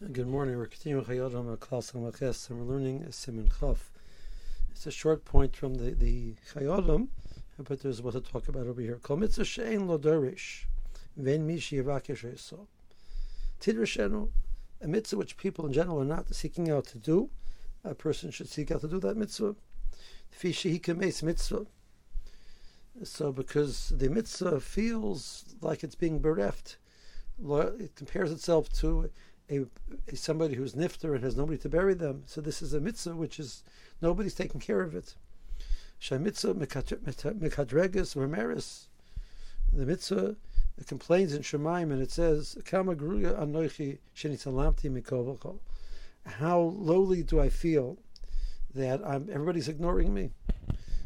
Good morning. We're continuing Chayodam Klas Hamaches, and we're learning Siman Chaf. It's a short point from the the Chayodam, but there's what to talk about over here. Kol mitzvah she'en lo dorish, ven mi she'yavakesh eso. Tidrashenu, a mitzvah which people in general are not seeking out to do. A person should seek out to do that mitzvah. Fi she'ikames mitzvah. So because the mitzvah feels like it's being bereft, it compares itself to a, a, somebody who's nifter and has nobody to bury them. So this is a mitzvah which is nobody's taking care of it. Shemitzvah mikadregas remeris. The mitzvah complains in Shemaim and it says, "Kama gruya anoichi shenitzalapti How lowly do I feel that I'm, everybody's ignoring me.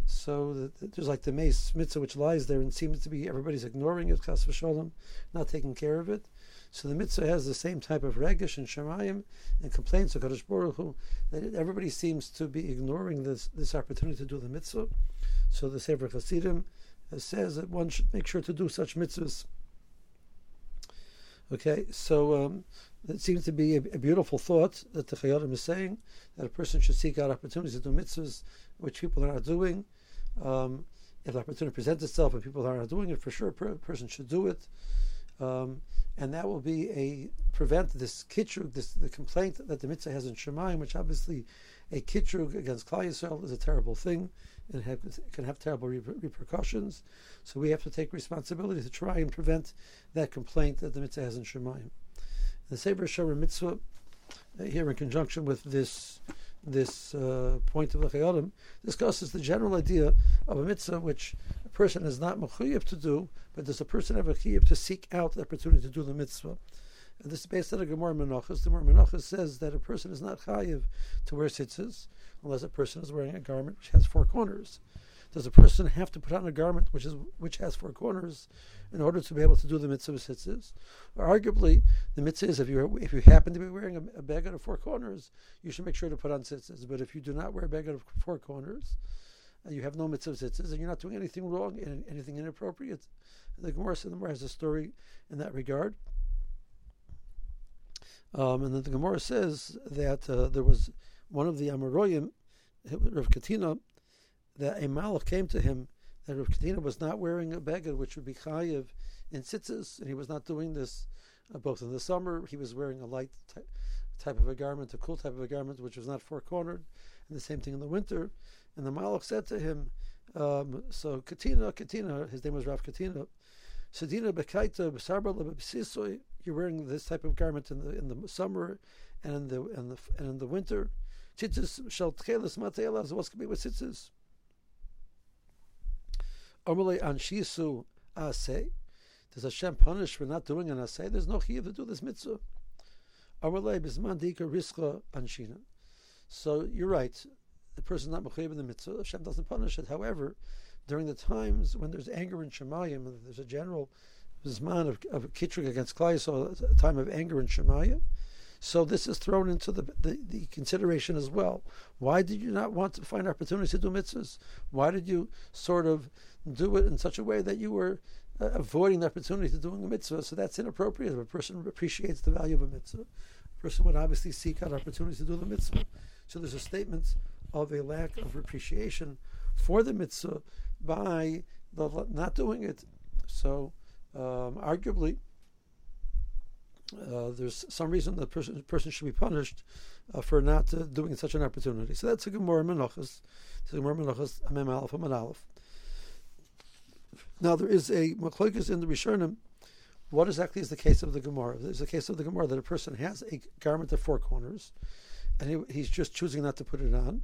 So the, the, there's like the meis mitzvah which lies there and seems to be everybody's ignoring it, chas not taking care of it. So the mitzvah has the same type of regish and shemayim and complaints of Kadosh Baruch Hu, that everybody seems to be ignoring this this opportunity to do the mitzvah. So the Sefer Chassidim says that one should make sure to do such mitzvahs. Okay, so um, it seems to be a, a, beautiful thought that the Chayyim is saying that a person should seek out opportunities to do mitzvahs which people are not doing. Um, if the opportunity presents itself and people are not doing it, for sure a person should do it. Um, and that will be a prevent this kitrug, this the complaint that the mitzvah has in Shemaim, which obviously a kitrug against Klal Yisrael is a terrible thing and have, can have terrible reper- repercussions. So we have to take responsibility to try and prevent that complaint that the mitzvah has in Shemaim. The Sefer Shomer mitzvah uh, here in conjunction with this this uh, point of Lechayodim discusses the general idea of a mitzvah which a person is not mechuyev to do, but does a person have a chiyuv to seek out the opportunity to do the mitzvah. And this is based on the Gemara Menachos. The Gemara Menachos says that a person is not chayiv to wear tzitzis unless a person is wearing a garment which has four corners. Does a person have to put on a garment which is which has four corners in order to be able to do the mitzvah? Or arguably, the mitzvah is if you if you happen to be wearing a, a beged of four corners, you should make sure to put on tzitzis. But if you do not wear a beged of four corners, uh, you have no mitzvah tzitzis, and you're not doing anything wrong and anything inappropriate. The Gemara, has a story in that regard. Um, and then the Gemara says that uh, there was one of the Amaroyim, Rav Katina, that a malach came to him that Rav Katina was not wearing a beged which would be chayiv in tzitzis, and he was not doing this uh, both in the summer. He was wearing a light ty- type of a garment, a cool type of a garment, which was not four cornered, and the same thing in the winter. And the malach said to him, um, "So Katina, Katina, his name was Rav Katina, Sedina bekaita b'sarba You're wearing this type of garment in the in the summer and in the and the and in the winter. Tzitzis shall tchelis matelas. What's going to be with tzitzis? Amalei anshisu asay. Does Hashem punish for not doing an asay? There's no chiyuv to do this mitzvah. Amalei bisman dika riska anshina. So you're right. The person not mechayiv in the mitzvah. Hashem doesn't punish it. However, during the times when there's anger in Shemayim, there's a general zman of, of kitrig against Klai, so a time of anger in Shemayim. So this is thrown into the, the, the, consideration as well. Why did you not want to find opportunities to do mitzvahs? Why did you sort of do it in such a way that you were uh, avoiding the opportunity to doing a mitzvah? So that's inappropriate. If a person appreciates the value of a mitzvah, a person would obviously seek out opportunities to do the mitzvah. So there's a statement of a lack of appreciation for the mitzvah by the not doing it. So, um, arguably, uh, there's some reason the person person should be punished uh, for not uh, doing such an opportunity. So that's a Gemara Menachos. It's a Gemara Menachos Amem Aleph Amad Aleph. Now there is a Machlokes in the Rishonim. What exactly is the case of the Gemara? There's a case of the Gemara that a person has a garment of four corners, and he, he's just choosing not to put it on.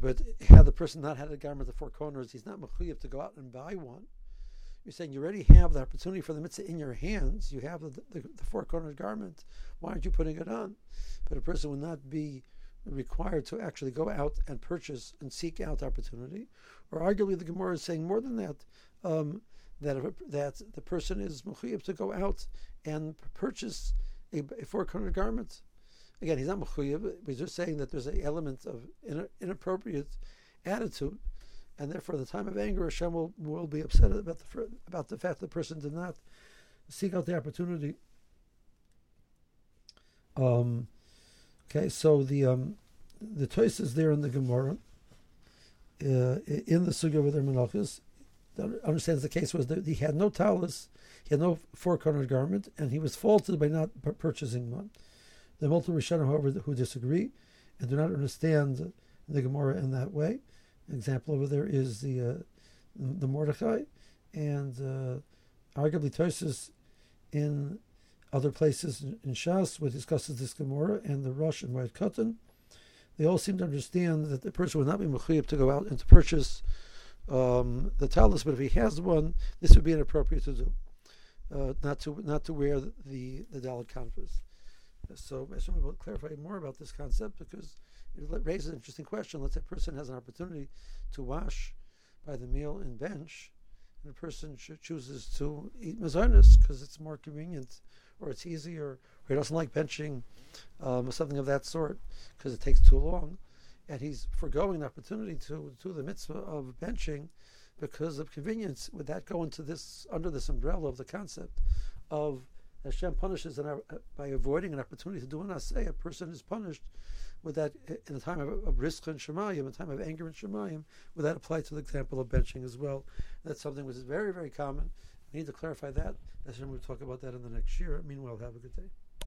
But had the person not had a garment of four corners, he's not mechuyev to go out and buy one. You're saying you already have the opportunity for the mitzvah in your hands. You have the, the, the four cornered garment. Why aren't you putting it on? But a person will not be required to actually go out and purchase and seek out opportunity. Or arguably, the Gemara is saying more than that. Um, that that the person is mechuyev to go out and purchase a, a four cornered garment. Again, he's not mechuyev. He's just saying that there's an element of inappropriate attitude, and therefore, the time of anger, Hashem will, will be upset about the about the fact that the person did not seek out the opportunity Um, okay, so the um, the choice is there in the Gemara. Uh, in the sugya with their menachos, understands the case was that he had no talus, he had no four cornered garment, and he was faulted by not p- purchasing one. The multiple Rishonim, however, who disagree and do not understand the Gemara in that way. Example over there is the uh, the Mordechai, and uh, arguably Tosfos in other places in Shas, where discusses this Gemara, and the Rosh and Moed Katan. They all seem to understand that the person would not be mechuyib to go out and to purchase um, the talus, but if he has one, this would be inappropriate to do, uh, not to not to wear the the, the canvas. So I should clarify more about this concept because it raises an interesting question. Let's say a person has an opportunity to wash by the meal and bench, and a person chooses to eat mazonis because it's more convenient, or it's easier, or he doesn't like benching, um, or something of that sort because it takes too long, and he's foregoing the opportunity to do the mitzvah of benching because of convenience. Would that go into this under this umbrella of the concept of Hashem punishes an, uh, by avoiding an opportunity to do an asay? A person is punished with that, in a time of, of risk and shemayim, a time of anger and shemayim, would that apply to the example of benching as well? That's something which is very, very common. We need to clarify that. As we'll talk about that in the next year. Meanwhile, have a good day.